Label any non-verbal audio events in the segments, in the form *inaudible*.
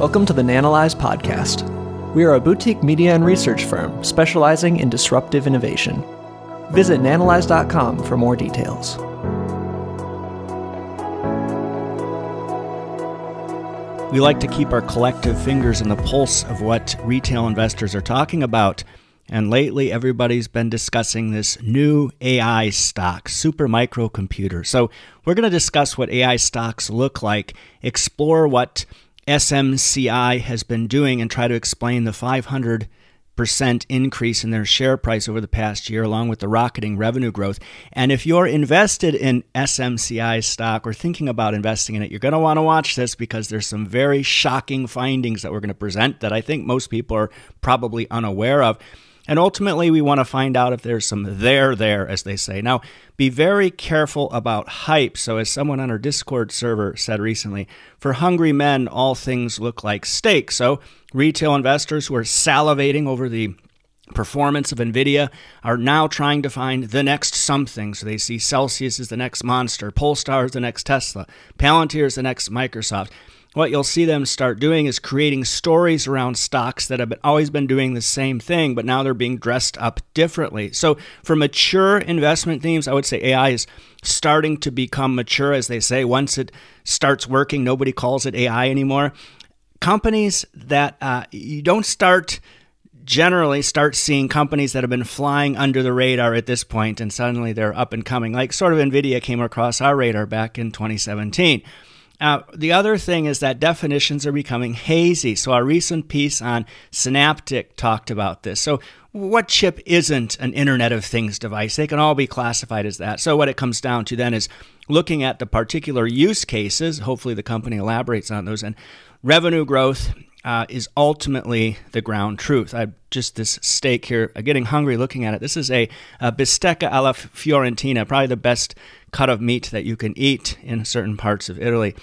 Welcome to the Nanalyze podcast. We are a boutique media and research firm specializing in disruptive innovation. Visit nanalyze.com for more details. We like to keep our collective fingers in the pulse of what retail investors are talking about. And lately, everybody's been discussing this new AI stock, supermicrocomputer. So, we're going to discuss what AI stocks look like, explore what SMCI has been doing and try to explain the 500 percent increase in their share price over the past year, along with the rocketing revenue growth. And if you're invested in SMCI stock or thinking about investing in it, you're going to want to watch this because there's some very shocking findings that we're going to present that I think most people are probably unaware of. And ultimately, we want to find out if there's some there there, as they say. Now, be very careful about hype. So, as someone on our Discord server said recently, for hungry men, all things look like steak. So, retail investors who are salivating over the performance of Nvidia are now trying to find the next something. So they see Celsius is the next monster, Polestar is the next Tesla, Palantir is the next Microsoft what you'll see them start doing is creating stories around stocks that have been, always been doing the same thing, but now they're being dressed up differently. So, for mature investment themes, I would say AI is starting to become mature, as they say. Once it starts working, nobody calls it AI anymore. Companies that uh, you don't start generally start seeing companies that have been flying under the radar at this point and suddenly they're up and coming like sort of nvidia came across our radar back in 2017 uh, the other thing is that definitions are becoming hazy. So, our recent piece on Synaptic talked about this. So, what chip isn't an Internet of Things device? They can all be classified as that. So, what it comes down to then is looking at the particular use cases. Hopefully, the company elaborates on those. And revenue growth uh, is ultimately the ground truth. I just this steak here, uh, getting hungry looking at it. This is a, a bistecca alla Fiorentina, probably the best cut of meat that you can eat in certain parts of Italy.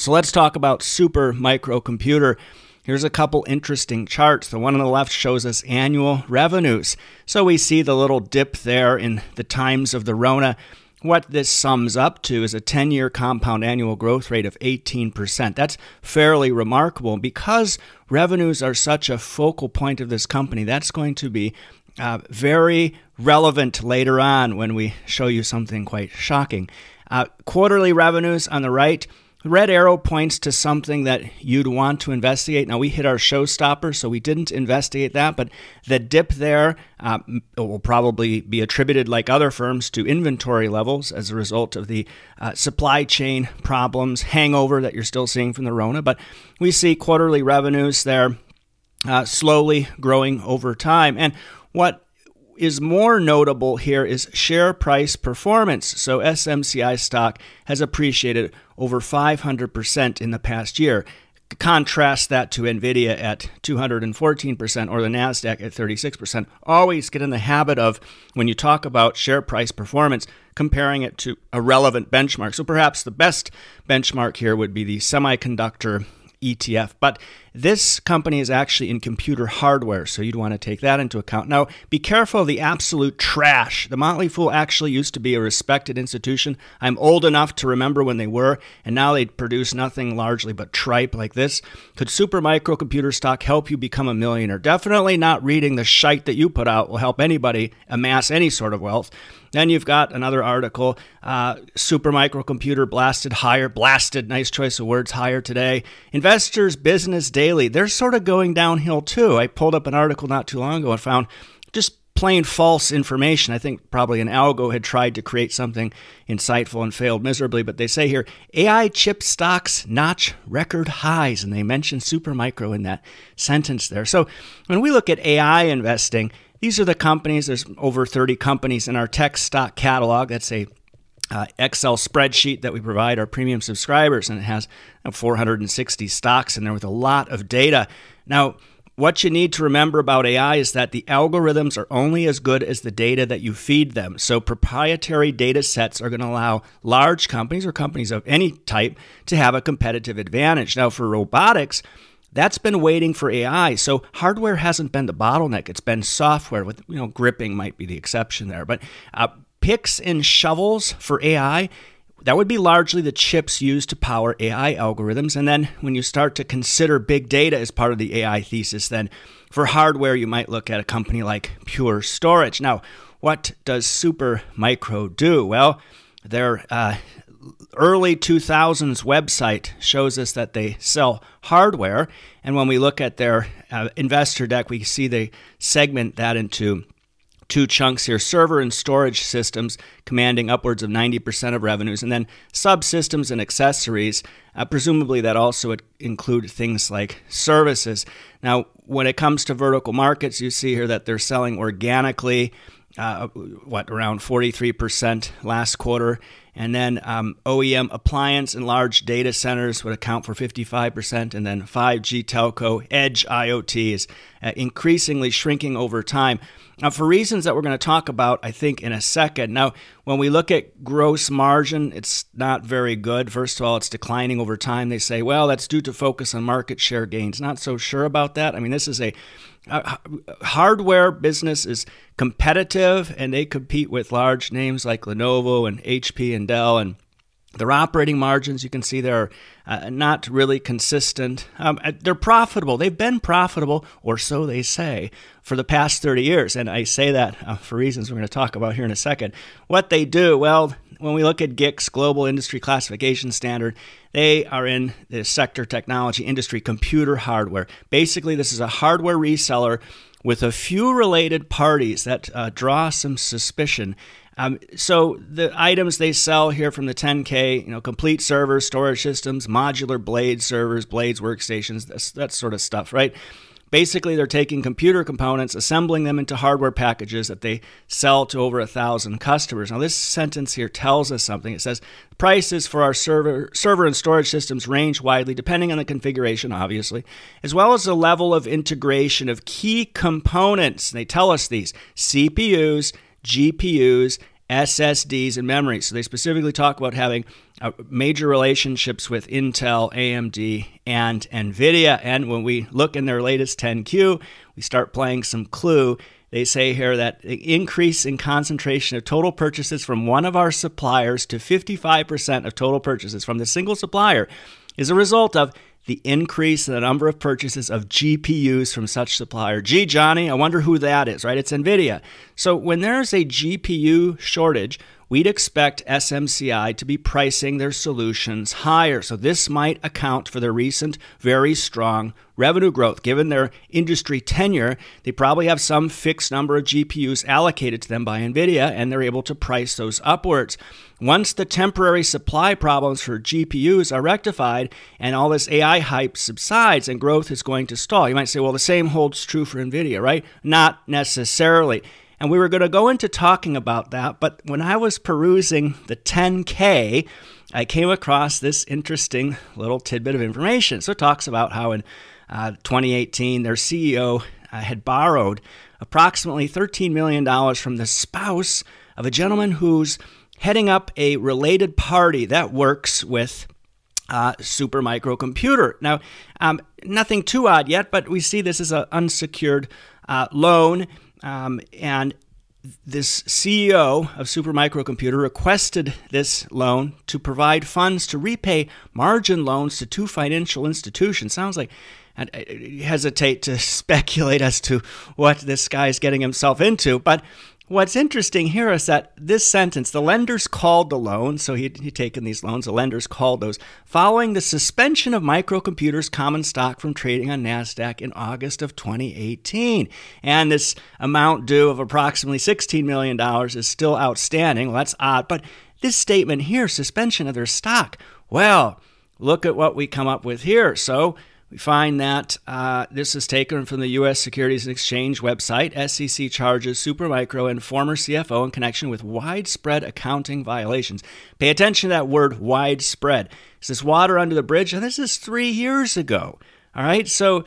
So let's talk about super microcomputer. Here's a couple interesting charts. The one on the left shows us annual revenues. So we see the little dip there in the times of the Rona. What this sums up to is a 10 year compound annual growth rate of 18%. That's fairly remarkable. Because revenues are such a focal point of this company, that's going to be uh, very relevant later on when we show you something quite shocking. Uh, quarterly revenues on the right red arrow points to something that you'd want to investigate. Now, we hit our showstopper, so we didn't investigate that, but the dip there uh, will probably be attributed, like other firms, to inventory levels as a result of the uh, supply chain problems, hangover that you're still seeing from the Rona. But we see quarterly revenues there uh, slowly growing over time. And what is more notable here is share price performance. So SMCI stock has appreciated over 500% in the past year. Contrast that to Nvidia at 214% or the NASDAQ at 36%. Always get in the habit of, when you talk about share price performance, comparing it to a relevant benchmark. So perhaps the best benchmark here would be the semiconductor ETF. But this company is actually in computer hardware, so you'd want to take that into account. Now, be careful of the absolute trash. The Motley Fool actually used to be a respected institution. I'm old enough to remember when they were, and now they produce nothing largely but tripe like this. Could super microcomputer stock help you become a millionaire? Definitely not reading the shite that you put out will help anybody amass any sort of wealth. Then you've got another article, uh, super microcomputer blasted higher, blasted, nice choice of words, higher today. Investors Business Daily, they're sort of going downhill too. I pulled up an article not too long ago and found just plain false information. I think probably an algo had tried to create something insightful and failed miserably, but they say here AI chip stocks notch record highs, and they mention Supermicro in that sentence there. So when we look at AI investing, these are the companies. There's over 30 companies in our tech stock catalog. That's a uh, Excel spreadsheet that we provide our premium subscribers, and it has you 460 stocks in there with a lot of data. Now, what you need to remember about AI is that the algorithms are only as good as the data that you feed them. So, proprietary data sets are going to allow large companies or companies of any type to have a competitive advantage. Now, for robotics, that's been waiting for AI. So hardware hasn't been the bottleneck. It's been software with, you know, gripping might be the exception there. But uh, picks and shovels for AI, that would be largely the chips used to power AI algorithms. And then when you start to consider big data as part of the AI thesis, then for hardware, you might look at a company like Pure Storage. Now, what does Super Micro do? Well, their uh, early 2000s website shows us that they sell hardware. And when we look at their uh, investor deck, we see they segment that into two chunks here server and storage systems commanding upwards of 90% of revenues, and then subsystems and accessories. Uh, presumably, that also would include things like services. Now, when it comes to vertical markets, you see here that they're selling organically. Uh, what around 43% last quarter, and then um, OEM appliance and large data centers would account for 55%, and then 5G telco, edge IoT is uh, increasingly shrinking over time. Now, for reasons that we're going to talk about, I think, in a second. Now, when we look at gross margin, it's not very good. First of all, it's declining over time. They say, well, that's due to focus on market share gains. Not so sure about that. I mean, this is a uh, hardware business is competitive and they compete with large names like Lenovo and HP and Dell and their operating margins, you can see they're uh, not really consistent. Um, uh, they're profitable. They've been profitable, or so they say, for the past 30 years. And I say that uh, for reasons we're going to talk about here in a second. What they do, well, when we look at GICS, Global Industry Classification Standard, they are in the sector technology industry, computer hardware. Basically, this is a hardware reseller with a few related parties that uh, draw some suspicion. Um, so the items they sell here from the 10K, you know, complete servers, storage systems, modular blade servers, blades workstations, that's, that sort of stuff, right? Basically, they're taking computer components, assembling them into hardware packages that they sell to over a thousand customers. Now, this sentence here tells us something. It says prices for our server, server and storage systems range widely, depending on the configuration, obviously, as well as the level of integration of key components. They tell us these CPUs, GPUs, SSDs, and memory. So they specifically talk about having uh, major relationships with Intel, AMD, and NVIDIA. And when we look in their latest 10Q, we start playing some clue. They say here that the increase in concentration of total purchases from one of our suppliers to 55% of total purchases from the single supplier is a result of the increase in the number of purchases of GPUs from such supplier. Gee, Johnny, I wonder who that is, right? It's NVIDIA. So when there's a GPU shortage, we'd expect SMCI to be pricing their solutions higher. So this might account for their recent very strong revenue growth. Given their industry tenure, they probably have some fixed number of GPUs allocated to them by NVIDIA, and they're able to price those upwards. Once the temporary supply problems for GPUs are rectified and all this AI hype subsides and growth is going to stall, you might say, well, the same holds true for NVIDIA, right? Not necessarily. And we were going to go into talking about that, but when I was perusing the 10K, I came across this interesting little tidbit of information. So it talks about how in uh, 2018, their CEO uh, had borrowed approximately $13 million from the spouse of a gentleman who's heading up a related party that works with uh, super microcomputer. Now, um, nothing too odd yet, but we see this as an unsecured uh, loan. Um, and this CEO of Supermicrocomputer requested this loan to provide funds to repay margin loans to two financial institutions. Sounds like I hesitate to *laughs* speculate as to what this guy is getting himself into, but What's interesting here is that this sentence, the lenders called the loan, so he'd, he'd, taken these loans, the lenders called those, following the suspension of microcomputers common stock from trading on NASDAQ in August of 2018. And this amount due of approximately $16 million is still outstanding. Well, that's odd, but this statement here, suspension of their stock, well, look at what we come up with here. So we find that uh, this is taken from the U.S. Securities and Exchange website. SEC charges Supermicro and former CFO in connection with widespread accounting violations. Pay attention to that word widespread. Is this water under the bridge? And this is three years ago. All right. So,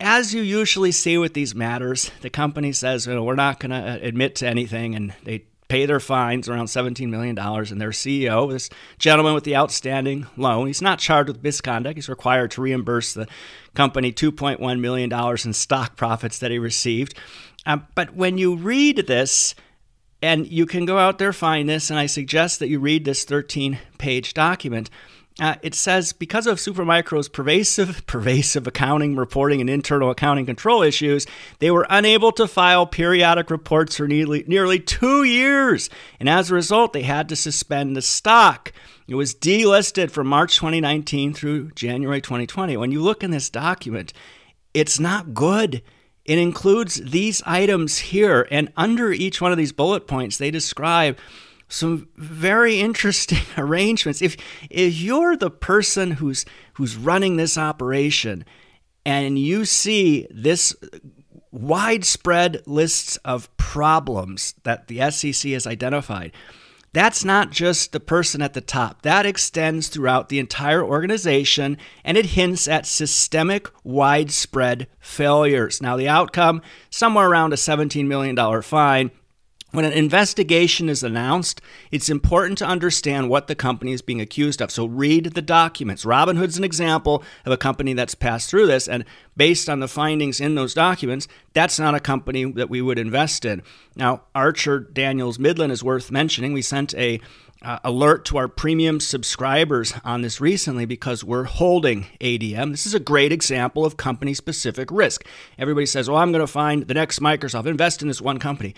as you usually see with these matters, the company says, you know, we're not going to admit to anything, and they pay their fines around $17 million. And their CEO, this gentleman with the outstanding loan, he's not charged with misconduct. He's required to reimburse the company $2.1 million in stock profits that he received. Um, but when you read this, And you can go out there, find this, and I suggest that you read this 13 page document. Uh, it says because of Supermicro's pervasive, *laughs* pervasive accounting, reporting, and internal accounting control issues, they were unable to file periodic reports for nearly nearly two years, and as a result, they had to suspend the stock. It was delisted from March 2019 through January 2020. When you look in this document, it's not good. It includes these items here, and under each one of these bullet points, they describe some very interesting *laughs* arrangements. If if you're the person who's who's running this operation and you see this widespread lists of problems that the SEC has identified, that's not just the person at the top. That extends throughout the entire organization and it hints at systemic, widespread failures. Now, the outcome somewhere around a $17 million fine when an investigation is announced, it's important to understand what the company is being accused of. So read the documents. Robinhood's an example of a company that's passed through this, and based on the findings in those documents, that's not a company that we would invest in. Now, Archer Daniels Midland is worth mentioning. We sent a uh, alert to our premium subscribers on this recently because we're holding ADM. This is a great example of company specific risk. Everybody says, "Oh, I'm going to find the next Microsoft, invest in this one company."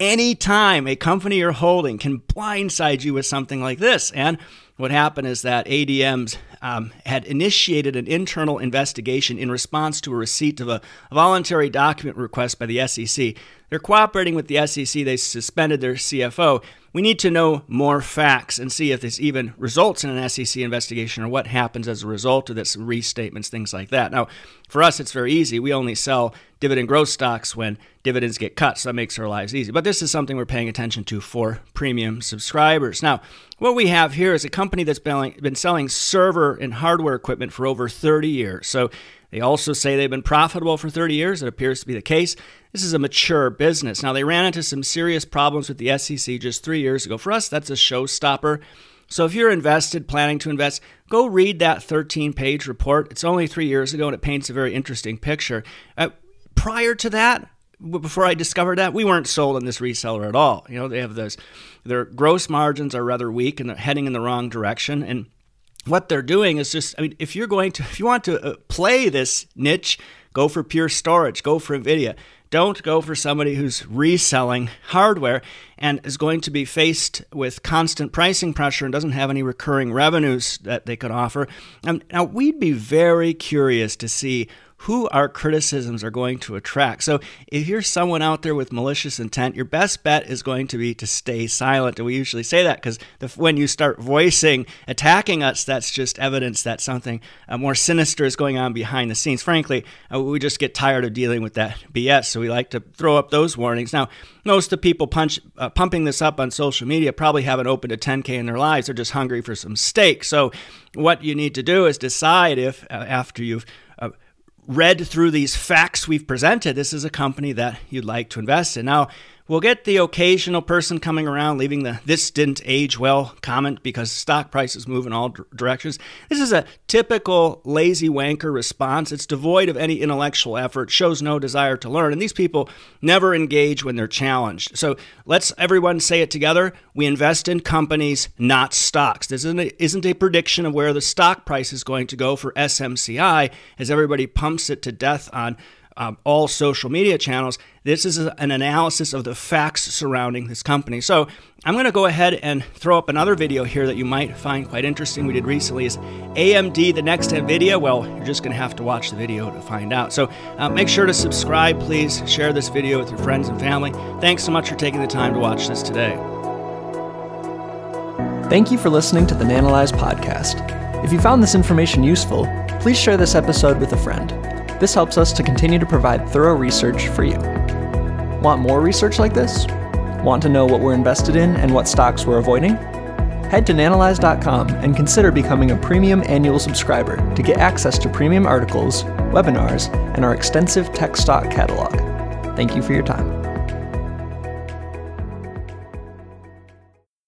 Anytime a company you're holding can blindside you with something like this. And what happened is that ADMs um, had initiated an internal investigation in response to a receipt of a, a voluntary document request by the SEC. They're cooperating with the SEC. They suspended their CFO. We need to know more facts and see if this even results in an SEC investigation or what happens as a result of this restatements, things like that. Now, for us, it's very easy. We only sell dividend growth stocks when dividends get cut, so that makes our lives easy. But this is something we're paying attention to for premium subscribers. Now, what we have here is a company that's been selling server and hardware equipment for over 30 years. So they also say they've been profitable for 30 years. It appears to be the case. This is a mature business. Now, they ran into some serious problems with the SEC just three years ago. For us, that's a showstopper. So if you're invested, planning to invest, go read that 13 page report. It's only three years ago and it paints a very interesting picture. Uh, prior to that, before I discovered that, we weren't sold on this reseller at all. You know, they have those, their gross margins are rather weak and they're heading in the wrong direction. And what they're doing is just, I mean, if you're going to, *laughs* if you want to uh, play this niche, go for pure storage, go for NVIDIA. Don't go for somebody who's reselling hardware and is going to be faced with constant pricing pressure and doesn't have any recurring revenues that they could offer. And now, we'd be very curious to see who our criticisms are going to attract. So if you're someone out there with malicious intent, your best bet is going to be to stay silent. And we usually say that because when you start voicing attacking us, that's just evidence that something uh, more sinister is going on behind the scenes. Frankly, uh, we just get tired of dealing with that BS. So we like to throw up those warnings. Now, most of the people punch, uh, pumping this up on social media probably haven't opened a 10K in their lives. They're just hungry for some steak. So what you need to do is decide if, uh, after you've read through these facts we've presented, this is a company that you'd like to invest in. Now, We'll get the occasional person coming around leaving the this didn't age well comment because stock prices move in all directions. This is a typical lazy wanker response. It's devoid of any intellectual effort, shows no desire to learn, and these people never engage when they're challenged. So let's everyone say it together. We invest in companies, not stocks. This isn't a, isn't a prediction of where the stock price is going to go for SMCI as everybody pumps it to death on um, all social media channels. This is an analysis of the facts surrounding this company. So I'm going to go ahead and throw up another video here that you might find quite interesting. We did recently is AMD the next NVIDIA. Well, you're just going to have to watch the video to find out. So uh, make sure to subscribe, please. Share this video with your friends and family. Thanks so much for taking the time to watch this today. Thank you for listening to the Nanalyze podcast. If you found this information useful, please share this episode with a friend. This helps us to continue to provide thorough research for you. Want more research like this? Want to know what we're invested in and what stocks we're avoiding? Head to nanalyze.com and consider becoming a premium annual subscriber to get access to premium articles, webinars, and our extensive tech stock catalog. Thank you for your time.